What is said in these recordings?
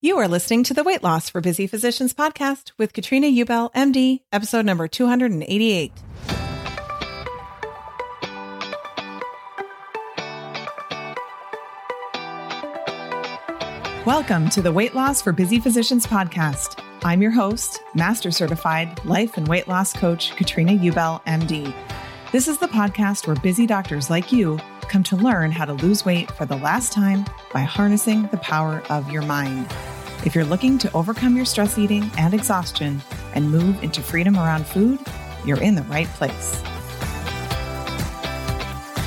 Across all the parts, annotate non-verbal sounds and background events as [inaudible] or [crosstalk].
You are listening to the Weight Loss for Busy Physicians podcast with Katrina Ubel, MD, episode number 288. Welcome to the Weight Loss for Busy Physicians podcast. I'm your host, Master Certified Life and Weight Loss Coach Katrina Ubel, MD. This is the podcast where busy doctors like you come to learn how to lose weight for the last time by harnessing the power of your mind. If you're looking to overcome your stress eating and exhaustion and move into freedom around food, you're in the right place.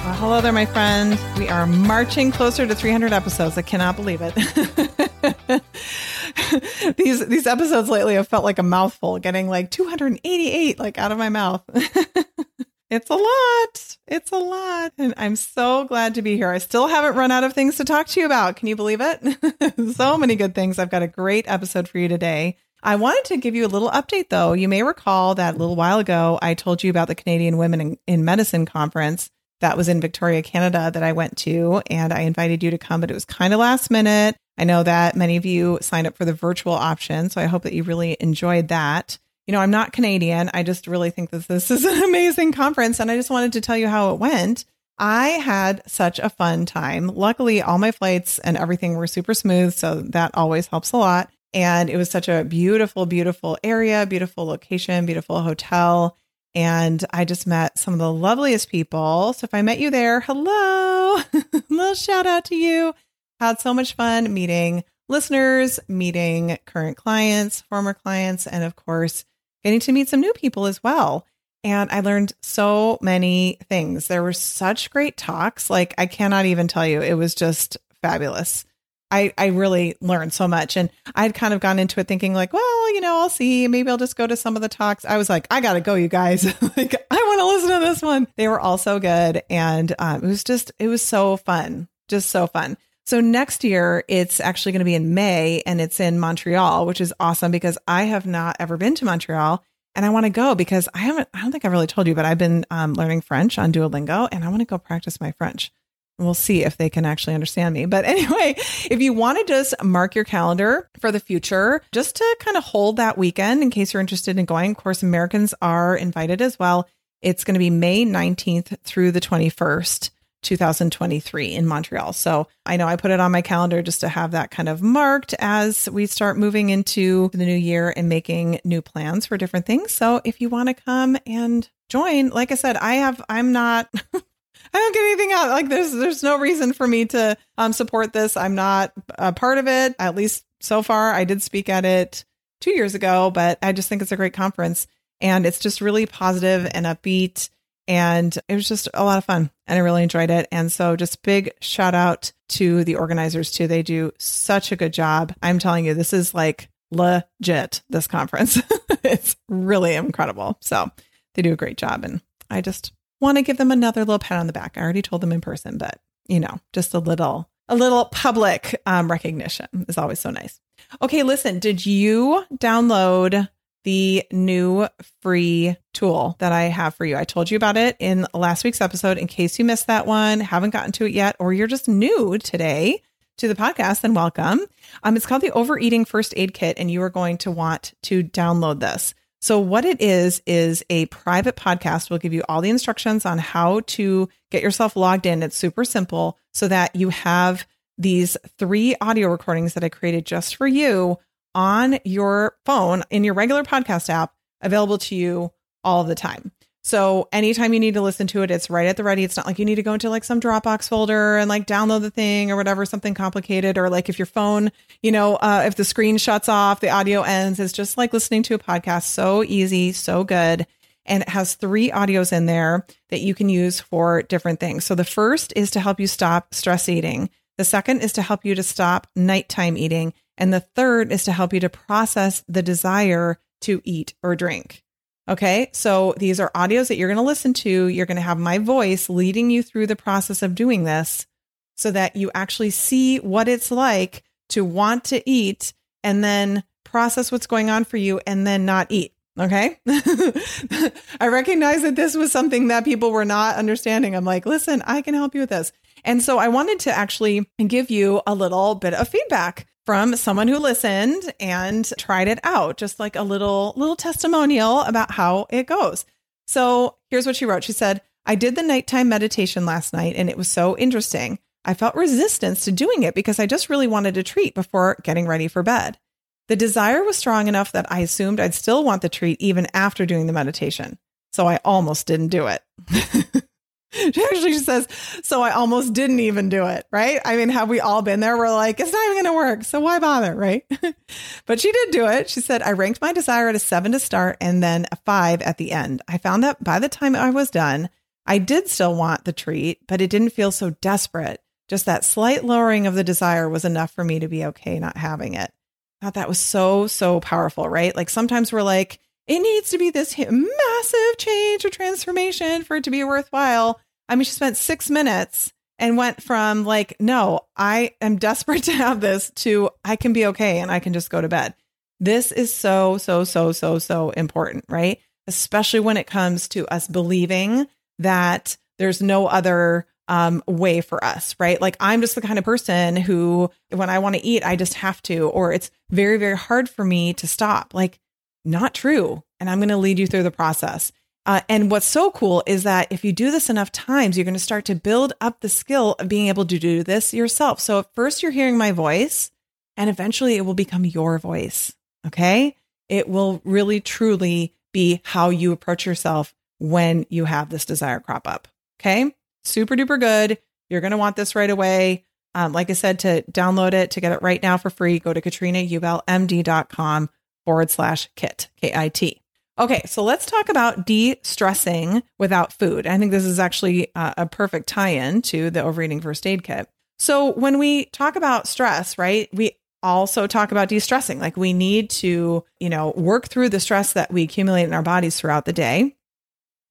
Well, hello there, my friend. We are marching closer to 300 episodes. I cannot believe it. [laughs] these these episodes lately have felt like a mouthful, getting like 288 like out of my mouth. [laughs] it's a lot. It's a lot. And I'm so glad to be here. I still haven't run out of things to talk to you about. Can you believe it? [laughs] so many good things. I've got a great episode for you today. I wanted to give you a little update though. You may recall that a little while ago I told you about the Canadian Women in, in Medicine conference that was in Victoria, Canada, that I went to. And I invited you to come, but it was kind of last minute. I know that many of you signed up for the virtual option. So I hope that you really enjoyed that. You know, I'm not Canadian. I just really think that this is an [laughs] amazing conference. And I just wanted to tell you how it went. I had such a fun time. Luckily, all my flights and everything were super smooth. So that always helps a lot. And it was such a beautiful, beautiful area, beautiful location, beautiful hotel. And I just met some of the loveliest people. So if I met you there, hello, [laughs] little shout out to you. Had so much fun meeting listeners, meeting current clients, former clients, and of course, getting to meet some new people as well. And I learned so many things. There were such great talks. Like, I cannot even tell you, it was just fabulous. I, I really learned so much. And I'd kind of gone into it thinking, like, well, you know, I'll see. Maybe I'll just go to some of the talks. I was like, I got to go, you guys. [laughs] like, I want to listen to this one. They were all so good. And um, it was just, it was so fun. Just so fun. So next year, it's actually going to be in May and it's in Montreal, which is awesome because I have not ever been to Montreal and I want to go because I haven't, I don't think I've really told you, but I've been um, learning French on Duolingo and I want to go practice my French. We'll see if they can actually understand me. But [laughs] anyway, if you want to just mark your calendar for the future, just to kind of hold that weekend in case you're interested in going, of course, Americans are invited as well. It's going to be May 19th through the 21st. 2023 in Montreal. So I know I put it on my calendar just to have that kind of marked as we start moving into the new year and making new plans for different things. So if you want to come and join, like I said, I have, I'm not. [laughs] I don't get anything out. Like there's there's no reason for me to um, support this. I'm not a part of it. At least so far, I did speak at it two years ago, but I just think it's a great conference and it's just really positive and upbeat And it was just a lot of fun and I really enjoyed it. And so just big shout out to the organizers too. They do such a good job. I'm telling you, this is like legit, this conference. [laughs] it's really incredible. So they do a great job. And I just want to give them another little pat on the back. I already told them in person, but you know, just a little, a little public um, recognition is always so nice. Okay, listen, did you download the new free tool that I have for you? I told you about it in last week's episode. In case you missed that one, haven't gotten to it yet, or you're just new today to the podcast, then welcome. Um, it's called the Overeating First Aid Kit, and you are going to want to download this. So, what it is, is a private podcast. We'll give you all the instructions on how to get yourself logged in. It's super simple so that you have these three audio recordings that I created just for you on your phone in your regular podcast app available to you all the time. So anytime you need to listen to it, it's right at the ready. It's not like you need to go into like some Dropbox folder and like download the thing or whatever, something complicated. Or like if your phone, you know, uh, if the screen shuts off, the audio ends. It's just like listening to a podcast. So easy, so good. And it has three audios in there that you can use for different things. So the first is to help you stop stress eating. The second is to help you to stop nighttime eating. And the third is to help you to process the desire to eat or drink. Okay. So these are audios that you're going to listen to. You're going to have my voice leading you through the process of doing this so that you actually see what it's like to want to eat and then process what's going on for you and then not eat. Okay. [laughs] I recognize that this was something that people were not understanding. I'm like, listen, I can help you with this. And so I wanted to actually give you a little bit of feedback from someone who listened and tried it out, just like a little little testimonial about how it goes. So, here's what she wrote. She said, "I did the nighttime meditation last night and it was so interesting. I felt resistance to doing it because I just really wanted a treat before getting ready for bed. The desire was strong enough that I assumed I'd still want the treat even after doing the meditation. So I almost didn't do it." [laughs] She actually says, So I almost didn't even do it, right? I mean, have we all been there? We're like, It's not even going to work. So why bother, right? [laughs] but she did do it. She said, I ranked my desire at a seven to start and then a five at the end. I found that by the time I was done, I did still want the treat, but it didn't feel so desperate. Just that slight lowering of the desire was enough for me to be okay not having it. I thought that was so, so powerful, right? Like sometimes we're like, it needs to be this massive change or transformation for it to be worthwhile. I mean, she spent six minutes and went from like, no, I am desperate [laughs] to have this to I can be okay and I can just go to bed. This is so, so, so, so, so important, right? Especially when it comes to us believing that there's no other um, way for us, right? Like I'm just the kind of person who, when I want to eat, I just have to, or it's very, very hard for me to stop. Like not true. And I'm going to lead you through the process. Uh, and what's so cool is that if you do this enough times, you're going to start to build up the skill of being able to do this yourself. So at first, you're hearing my voice, and eventually, it will become your voice. Okay. It will really, truly be how you approach yourself when you have this desire crop up. Okay. Super duper good. You're going to want this right away. Um, like I said, to download it, to get it right now for free, go to katrinaubelmd.com forward slash kit, K I T. Okay, so let's talk about de stressing without food. I think this is actually a, a perfect tie in to the overeating first aid kit. So, when we talk about stress, right, we also talk about de stressing. Like, we need to, you know, work through the stress that we accumulate in our bodies throughout the day.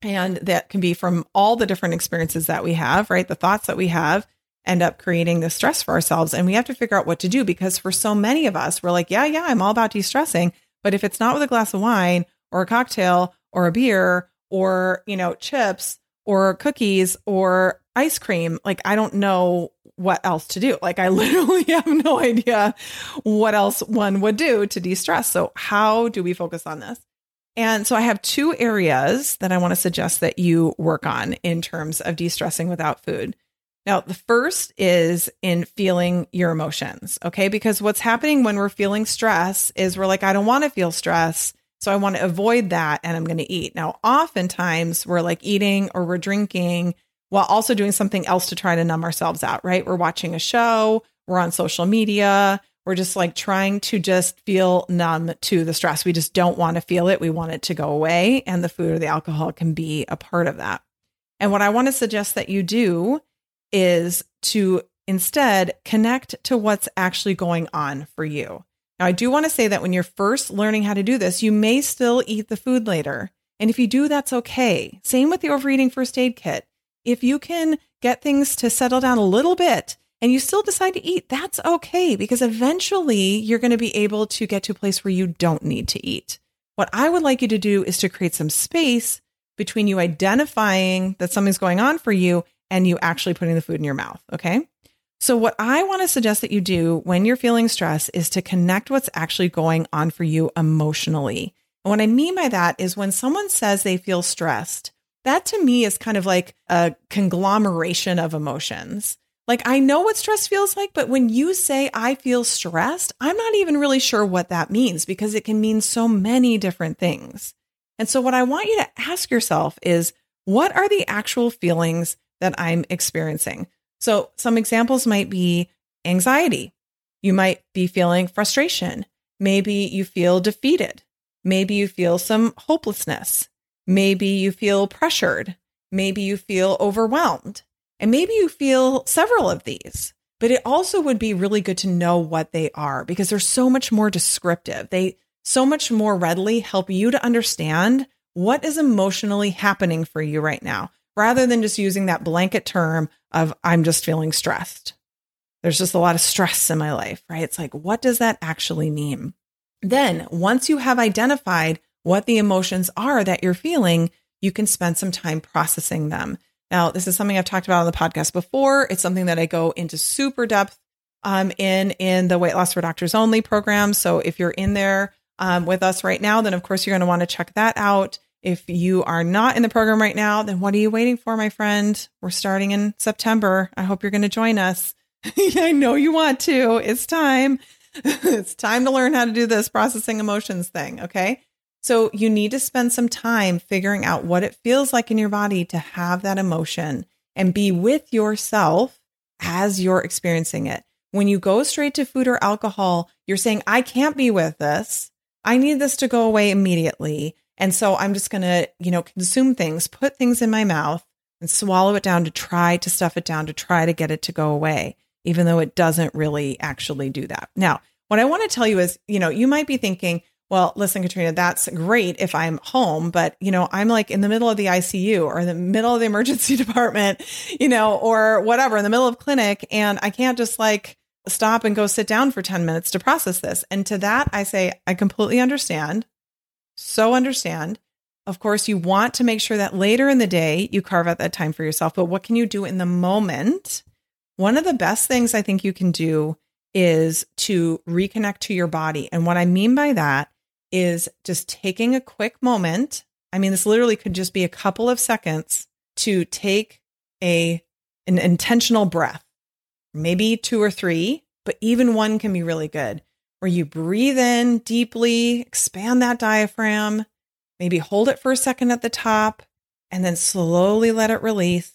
And that can be from all the different experiences that we have, right? The thoughts that we have end up creating the stress for ourselves. And we have to figure out what to do because for so many of us, we're like, yeah, yeah, I'm all about de stressing. But if it's not with a glass of wine or a cocktail or a beer or, you know, chips or cookies or ice cream, like I don't know what else to do. Like I [laughs] literally have no idea what else one would do to de stress. So, how do we focus on this? And so I have two areas that I want to suggest that you work on in terms of de stressing without food. Now, the first is in feeling your emotions, okay? Because what's happening when we're feeling stress is we're like, I don't want to feel stress. So I want to avoid that and I'm going to eat. Now, oftentimes we're like eating or we're drinking while also doing something else to try to numb ourselves out, right? We're watching a show, we're on social media, we're just like trying to just feel numb to the stress. We just don't want to feel it. We want it to go away. And the food or the alcohol can be a part of that. And what I want to suggest that you do is to instead connect to what's actually going on for you. Now, I do want to say that when you're first learning how to do this, you may still eat the food later. And if you do, that's okay. Same with the overeating first aid kit. If you can get things to settle down a little bit and you still decide to eat, that's okay because eventually you're going to be able to get to a place where you don't need to eat. What I would like you to do is to create some space between you identifying that something's going on for you and you actually putting the food in your mouth. Okay. So, what I want to suggest that you do when you're feeling stress is to connect what's actually going on for you emotionally. And what I mean by that is when someone says they feel stressed, that to me is kind of like a conglomeration of emotions. Like, I know what stress feels like, but when you say I feel stressed, I'm not even really sure what that means because it can mean so many different things. And so, what I want you to ask yourself is what are the actual feelings that I'm experiencing? So, some examples might be anxiety. You might be feeling frustration. Maybe you feel defeated. Maybe you feel some hopelessness. Maybe you feel pressured. Maybe you feel overwhelmed. And maybe you feel several of these. But it also would be really good to know what they are because they're so much more descriptive. They so much more readily help you to understand what is emotionally happening for you right now rather than just using that blanket term of I'm just feeling stressed. There's just a lot of stress in my life, right? It's like, what does that actually mean? Then, once you have identified what the emotions are that you're feeling, you can spend some time processing them. Now, this is something I've talked about on the podcast before. It's something that I go into super depth um, in in the Weight Loss for Doctors Only program. So if you're in there um, with us right now, then of course you're going to want to check that out. If you are not in the program right now, then what are you waiting for, my friend? We're starting in September. I hope you're going to join us. [laughs] I know you want to. It's time. [laughs] it's time to learn how to do this processing emotions thing. Okay. So you need to spend some time figuring out what it feels like in your body to have that emotion and be with yourself as you're experiencing it. When you go straight to food or alcohol, you're saying, I can't be with this. I need this to go away immediately. And so I'm just going to, you know, consume things, put things in my mouth and swallow it down to try to stuff it down to try to get it to go away, even though it doesn't really actually do that. Now, what I want to tell you is, you know, you might be thinking, well, listen, Katrina, that's great if I'm home, but you know, I'm like in the middle of the ICU or the middle of the emergency [laughs] department, you know, or whatever, in the middle of clinic, and I can't just like stop and go sit down for 10 minutes to process this. And to that, I say, I completely understand so understand. Of course, you want to make sure that later in the day you carve out that time for yourself, but what can you do in the moment? One of the best things I think you can do is to reconnect to your body. And what I mean by that is just taking a quick moment. I mean, this literally could just be a couple of seconds to take a an intentional breath, maybe two or three, but even one can be really good where you breathe in deeply, expand that diaphragm, maybe hold it for a second at the top, and then slowly let it release.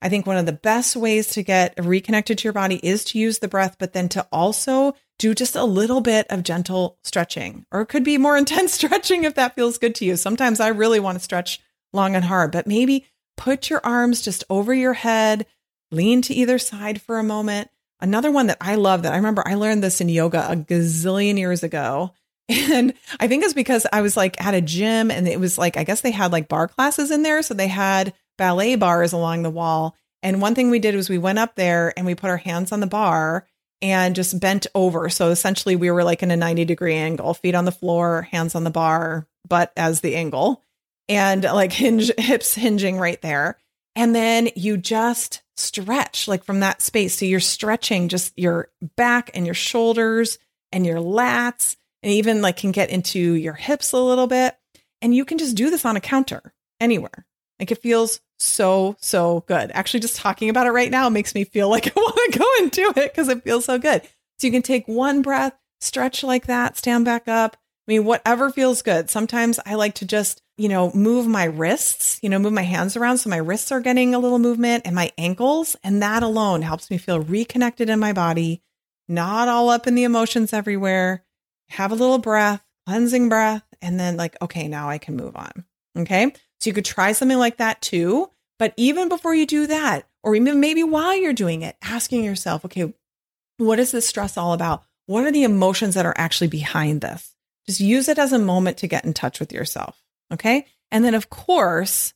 I think one of the best ways to get reconnected to your body is to use the breath, but then to also do just a little bit of gentle stretching, or it could be more [laughs] intense stretching if that feels good to you. Sometimes I really want to stretch long and hard, but maybe put your arms just over your head, lean to either side for a moment, Another one that I love that I remember I learned this in yoga a gazillion years ago. [laughs] And I think it's because I was like at a gym and it was like, I guess they had like bar classes in there. So they had ballet bars along the wall. And one thing we did was we went up there and we put our hands on the bar and just bent over. So essentially we were like in a 90 degree angle, feet on the floor, hands on the bar, butt as the angle, and like hinge [laughs] hips hinging right there. And then you just stretch like from that space. So you're stretching just your back and your shoulders and your lats and even like can get into your hips a little bit. And you can just do this on a counter anywhere. Like it feels so, so good. Actually, just talking about it right now makes me feel like [laughs] I want to go and do it because it feels so good. So you can take one breath, stretch like that, stand back up. I mean, whatever feels good. Sometimes I like to just you know, move my wrists, you know, move my hands around so my wrists are getting a little movement and my ankles. And that alone helps me feel reconnected in my body, not all up in the emotions everywhere. Have a little breath, cleansing breath, and then like, okay, now I can move on. Okay. So you could try something like that too. But even before you do that, or even maybe while you're doing it, asking yourself, okay, what is this stress all about? What are the emotions that are actually behind this? Just use it as a moment to get in touch with yourself. Okay. And then, of course,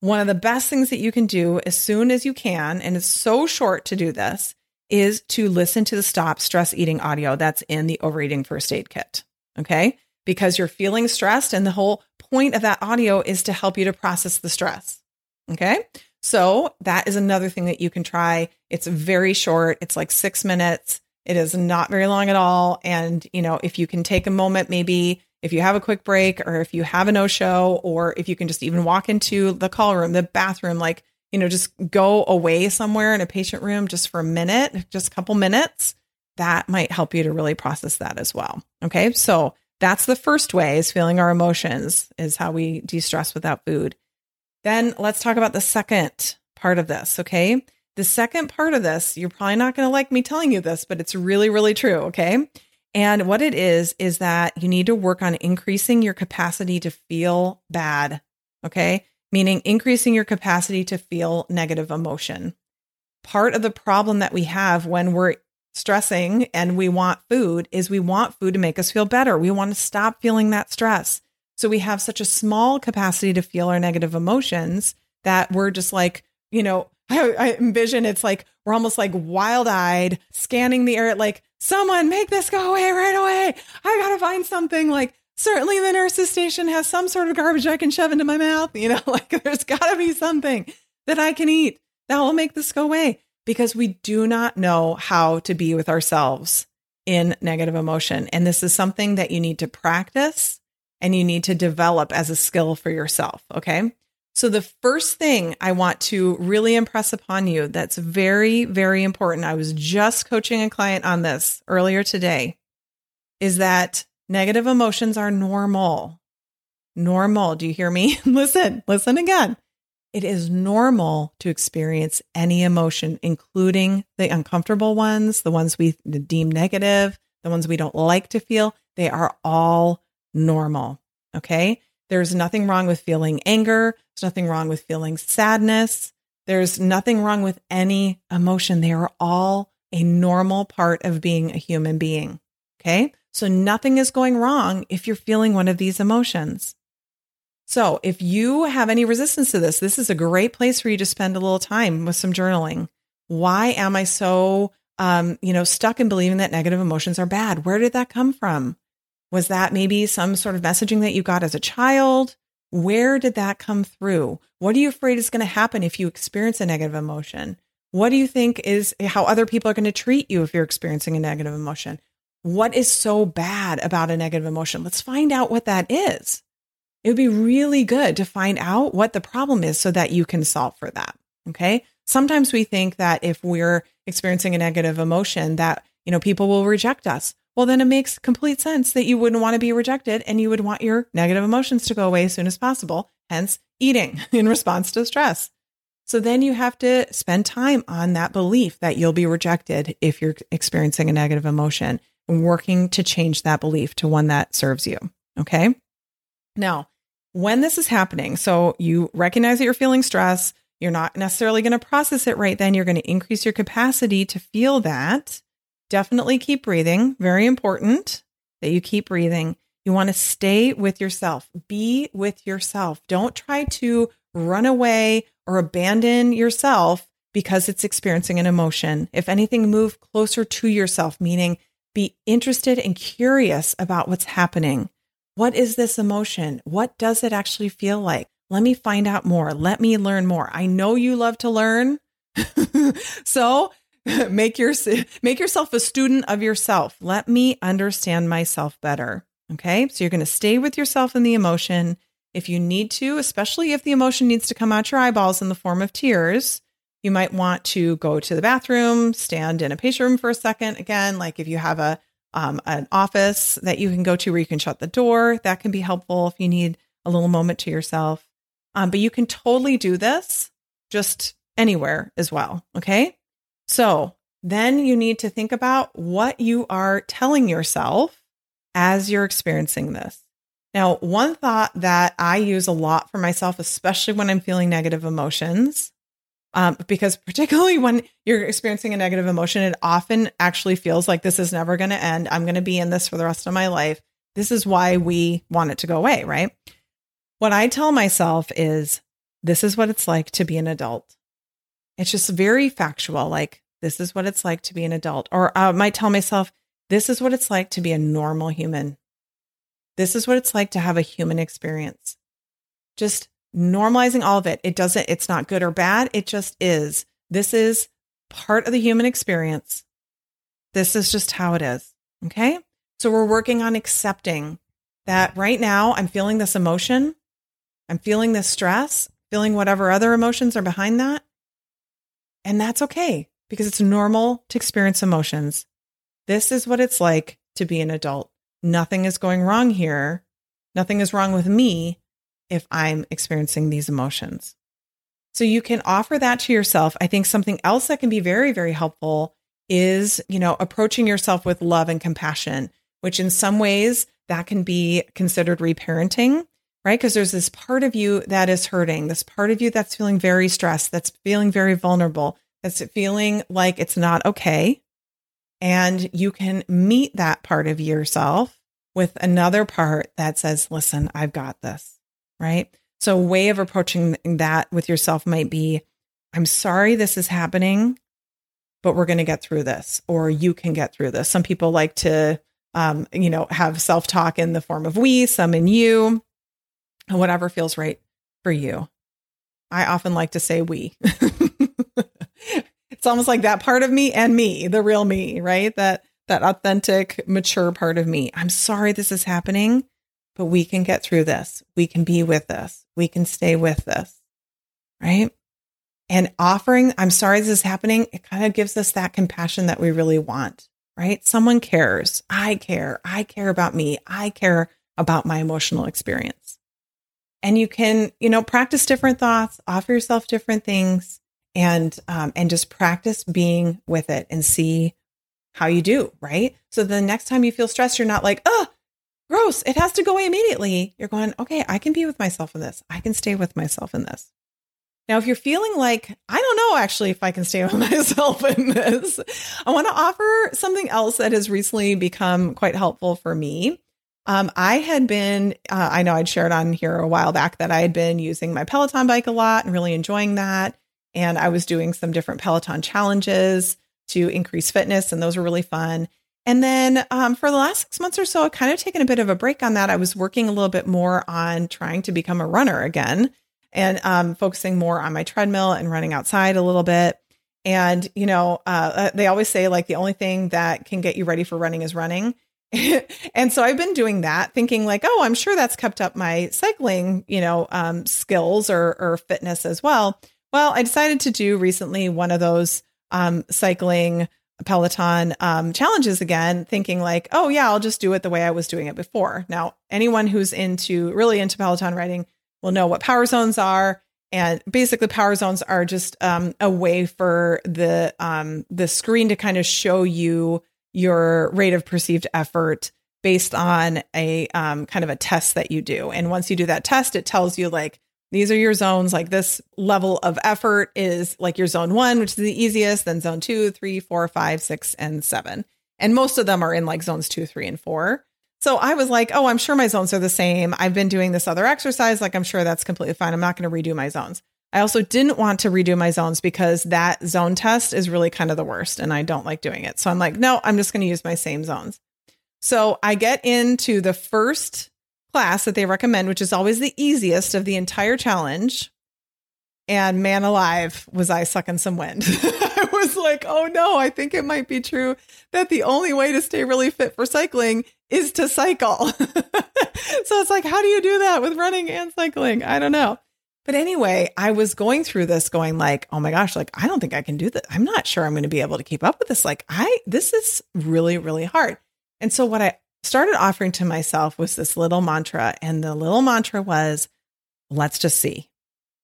one of the best things that you can do as soon as you can, and it's so short to do this, is to listen to the Stop Stress Eating audio that's in the Overeating First Aid Kit. Okay. Because you're feeling stressed, and the whole point of that audio is to help you to process the stress. Okay. So that is another thing that you can try. It's very short, it's like six minutes. It is not very long at all. And, you know, if you can take a moment, maybe if you have a quick break or if you have a no show, or if you can just even walk into the call room, the bathroom, like, you know, just go away somewhere in a patient room just for a minute, just a couple minutes, that might help you to really process that as well. Okay. So that's the first way is feeling our emotions, is how we de stress without food. Then let's talk about the second part of this. Okay. The second part of this, you're probably not going to like me telling you this, but it's really, really true. Okay. And what it is, is that you need to work on increasing your capacity to feel bad. Okay. Meaning increasing your capacity to feel negative emotion. Part of the problem that we have when we're stressing and we want food is we want food to make us feel better. We want to stop feeling that stress. So we have such a small capacity to feel our negative emotions that we're just like, you know, [laughs] I, I envision it's like we're almost like wild eyed, scanning the air, like, someone make this go away right away. I got to find something like, certainly the nurse's station has some sort of garbage I can shove into my mouth. You know, [laughs] like there's got to be something that I can eat that will make this go away because we do not know how to be with ourselves in negative emotion. And this is something that you need to practice and you need to develop as a skill for yourself. Okay. So, the first thing I want to really impress upon you that's very, very important. I was just coaching a client on this earlier today is that negative emotions are normal. Normal. Do you hear me? [laughs] listen, listen again. It is normal to experience any emotion, including the uncomfortable ones, the ones we deem negative, the ones we don't like to feel. They are all normal. Okay. There's nothing wrong with feeling anger. There's nothing wrong with feeling sadness. There's nothing wrong with any emotion. They are all a normal part of being a human being. Okay. So nothing is going wrong if you're feeling one of these emotions. So if you have any resistance to this, this is a great place for you to spend a little time with some journaling. Why am I so, um, you know, stuck in believing that negative emotions are bad? Where did that come from? Was that maybe some sort of messaging that you got as a child? Where did that come through? What are you afraid is going to happen if you experience a negative emotion? What do you think is how other people are going to treat you if you're experiencing a negative emotion? What is so bad about a negative emotion? Let's find out what that is. It would be really good to find out what the problem is so that you can solve for that. Okay. Sometimes we think that if we're experiencing a negative emotion that, you know, people will reject us well, then it makes complete sense that you wouldn't want to be rejected and you would want your negative emotions to go away as soon as possible, hence eating [laughs] in response to stress. So then you have to spend time on that belief that you'll be rejected if you're experiencing a negative emotion and working to change that belief to one that serves you. Okay. Now, when this is happening, so you recognize that you're feeling stress, you're not necessarily going to process it right then. You're going to increase your capacity to feel that definitely keep breathing. Very important that you keep breathing. You want to stay with yourself, be with yourself. Don't try to run away or abandon yourself because it's experiencing an emotion. If anything, move closer to yourself, meaning be interested and curious about what's happening. What is this emotion? What does it actually feel like? Let me find out more. Let me learn more. I know you love to learn. [laughs] so [laughs] make your make yourself a student of yourself. Let me understand myself better. Okay? So you're going to stay with yourself in the emotion. If you need to, especially if the emotion needs to come out your eyeballs in the form of tears, you might want to go to the bathroom, stand in a patient room for a second. Again, like if you have a um, an office that you can go to where you can shut the door, that can be helpful if you need a little moment to yourself. Um, but you can totally do this just anywhere as well. Okay. So then you need to think about what you are telling yourself as you're experiencing this. Now, one thought that I use a lot for myself, especially when I'm feeling negative emotions, Um, because [laughs] particularly when you're experiencing a negative emotion, it often actually feels like this is never going to end. I'm going to be in this for the rest of my life. This is why we want it to go away, right? What I tell myself is this is what it's like to be an adult. It's just very factual. Like, this is what it's like to be an adult. Or I might tell myself, this is what it's like to be a normal human. This is what it's like to have a human experience. Just normalizing all of it. It doesn't, it's not good or bad. It just is. This is part of the human experience. This is just how it is. Okay. So we're working on accepting that right now I'm feeling this emotion. I'm feeling this stress, feeling whatever other emotions are behind that. And that's okay because it's normal to experience emotions. This is what it's like to be an adult. Nothing is going wrong here. Nothing is wrong with me if I'm experiencing these emotions. So you can offer that to yourself. I think something else that can be very, very helpful is, you know, approaching yourself with love and compassion, which in some ways that can be considered reparenting, right? Because there's this part of you that is hurting, this part of you that's feeling very stressed, that's feeling very vulnerable, that's feeling like it's not okay. And you can meet that part of yourself with another part that says, listen, I've got this, right? So, a way of approaching that with yourself might be, I'm sorry this is happening, but we're going to get through this, or you can get through this. Some people like to, um, you know, have self talk in the form of we, some in you, whatever feels right for you. I often like to say we. [laughs] it's almost like that part of me and me, the real me, right? That that authentic, mature part of me. I'm sorry this is happening, but we can get through this. We can be with this. We can stay with this. Right? And offering, I'm sorry this is happening, it kind of gives us that compassion that we really want, right? Someone cares. I care. I care about me. I care about my emotional experience. And you can, you know, practice different thoughts, offer yourself different things, and um, and just practice being with it and see how you do right? So the next time you feel stressed you're not like oh gross it has to go away immediately. You're going okay i can be with myself in this. I can stay with myself in this. Now if you're feeling like i don't know actually if i can stay [laughs] with myself in this i want to offer something else that has recently become quite helpful for me um, I had been, uh, I know I'd shared on here a while back that I had been using my Peloton bike a lot and really enjoying that and I was doing some different Peloton challenges to increase fitness, and those were really fun. And then um, for the last six months or so, I've kind of taken a bit of a break on that. I was working a little bit more on trying to become a runner again and um, focusing more on my treadmill and running outside a little bit. And, you know, uh, uh they always say like the only thing that can get you ready for running is running. [laughs] and so I've been doing that, thinking like, oh, I'm sure that's kept up my cycling, you know, um, skills or, or fitness as well. Well, I decided to do recently one of those um, cycling Peloton um, challenges again, thinking like, oh, yeah, I'll just do it the way I was doing it before. Now, anyone who's into really into Peloton riding will know what power zones are. And basically, power zones are just um, a way for the um, the screen to kind of show you your rate of perceived effort based on a um, kind of a test that you do. And once you do that test, it tells you like these are your zones. Like this level of effort is like your zone one, which is the easiest, then zone two, three, four, five, six, and seven. And most of them are in like zones two, three, and four. So I was like, oh, I'm sure my zones are the same. I've been doing this other exercise. Like, I'm sure that's completely fine. I'm not going to redo my zones. I also didn't want to redo my zones because that zone test is really kind of the worst and I don't like doing it. So I'm like, no, I'm just going to use my same zones. So I get into the first class that they recommend, which is always the easiest of the entire challenge. And man alive, was I sucking some wind. [laughs] I was like, oh no, I think it might be true that the only way to stay really fit for cycling is to cycle. [laughs] so it's like, how do you do that with running and cycling? I don't know. But anyway, I was going through this going like, oh my gosh, like I don't think I can do this. I'm not sure I'm going to be able to keep up with this. Like I this is really really hard. And so what I started offering to myself was this little mantra. And the little mantra was, let's just see.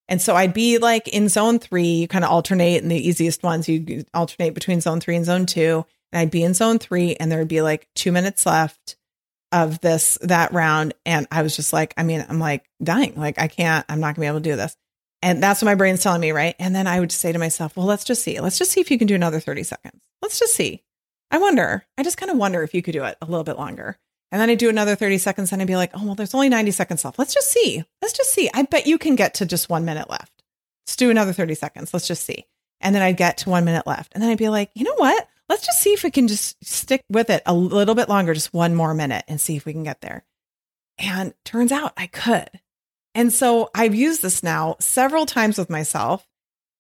And so I'd be like in zone three, you kind of alternate in the easiest ones, you alternate between zone three and zone two. And I'd be in zone three, and there would be like two minutes left of this, that round. And I was just like, I mean, I'm like dying. Like, I can't, I'm not gonna be able to do this. And that's what my brain's telling me, right? And then I would say to myself, well, let's just see. Let's just see if you can do another 30 seconds. Let's just see. I wonder. I just kind of wonder if you could do it a little bit longer. And then I do another 30 seconds and I'd be like, oh, well, there's only 90 seconds left. Let's just see. Let's just see. I bet you can get to just one minute left. Let's do another 30 seconds. Let's just see. And then I'd get to one minute left. And then I'd be like, you know what? Let's just see if we can just stick with it a little bit longer, just one more minute and see if we can get there. And turns out I could. And so I've used this now several times with myself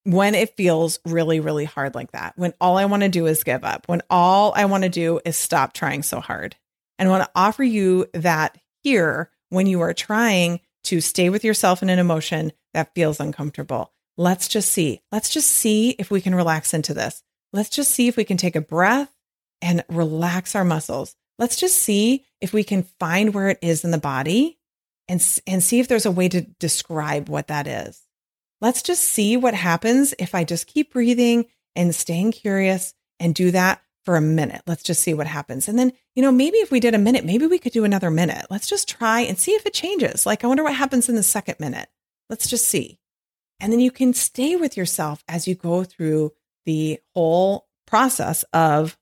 when it feels really, really hard like that, when all I want to do is give up, when all I want to do is stop trying so hard. And I want to offer you that here when you are trying to stay with yourself in an emotion that feels uncomfortable. Let's just see. Let's just see if we can relax into this. Let's just see if we can take a breath and relax our muscles. Let's just see if we can find where it is in the body and, and see if there's a way to describe what that is. Let's just see what happens if I just keep breathing and staying curious and do that for a minute. Let's just see what happens. And then, you know, maybe if we did a minute, maybe we could do another minute. Let's just try and see if it changes. Like, I wonder what happens in the second minute. Let's just see. And then you can stay with yourself as you go through the whole process of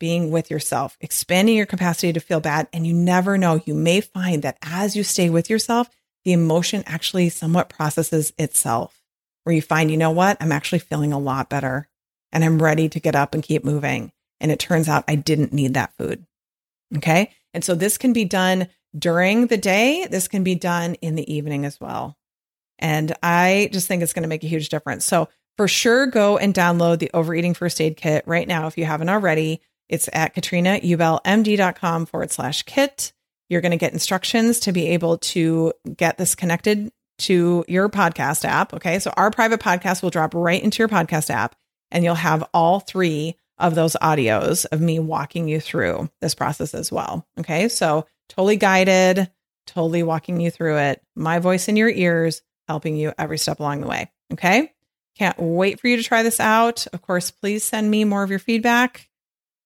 being with yourself, expanding your capacity to feel bad. And you never know, you may find that as you stay with yourself, the emotion actually somewhat processes itself, where you find, you know what, I'm actually feeling a lot better and I'm ready to get up and keep moving. And it turns out I didn't need that food. Okay. And so this can be done during the day. This can be done in the evening as well. And I just think it's going to make a huge difference. So for sure, go and download the Overeating First Aid Kit right now if you haven't already. It's at katrinaubelmd.com forward slash kit. You're going to get instructions to be able to get this connected to your podcast app. Okay. So our private podcast will drop right into your podcast app and you'll have all three of those audios of me walking you through this process as well. Okay. So totally guided, totally walking you through it. My voice in your ears, helping you every step along the way. Okay. Can't wait for you to try this out. Of course, please send me more of your feedback.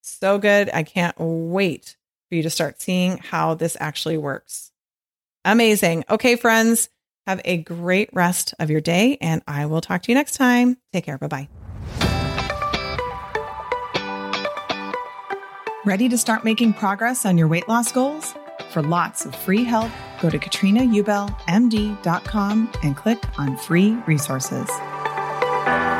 So good. I can't wait for you to start seeing how this actually works. Amazing. Okay, friends, have a great rest of your day, and I will talk to you next time. Take care. Bye bye. Ready to start making progress on your weight loss goals? For lots of free help, go to katrinaubelmd.com and click on free resources thank you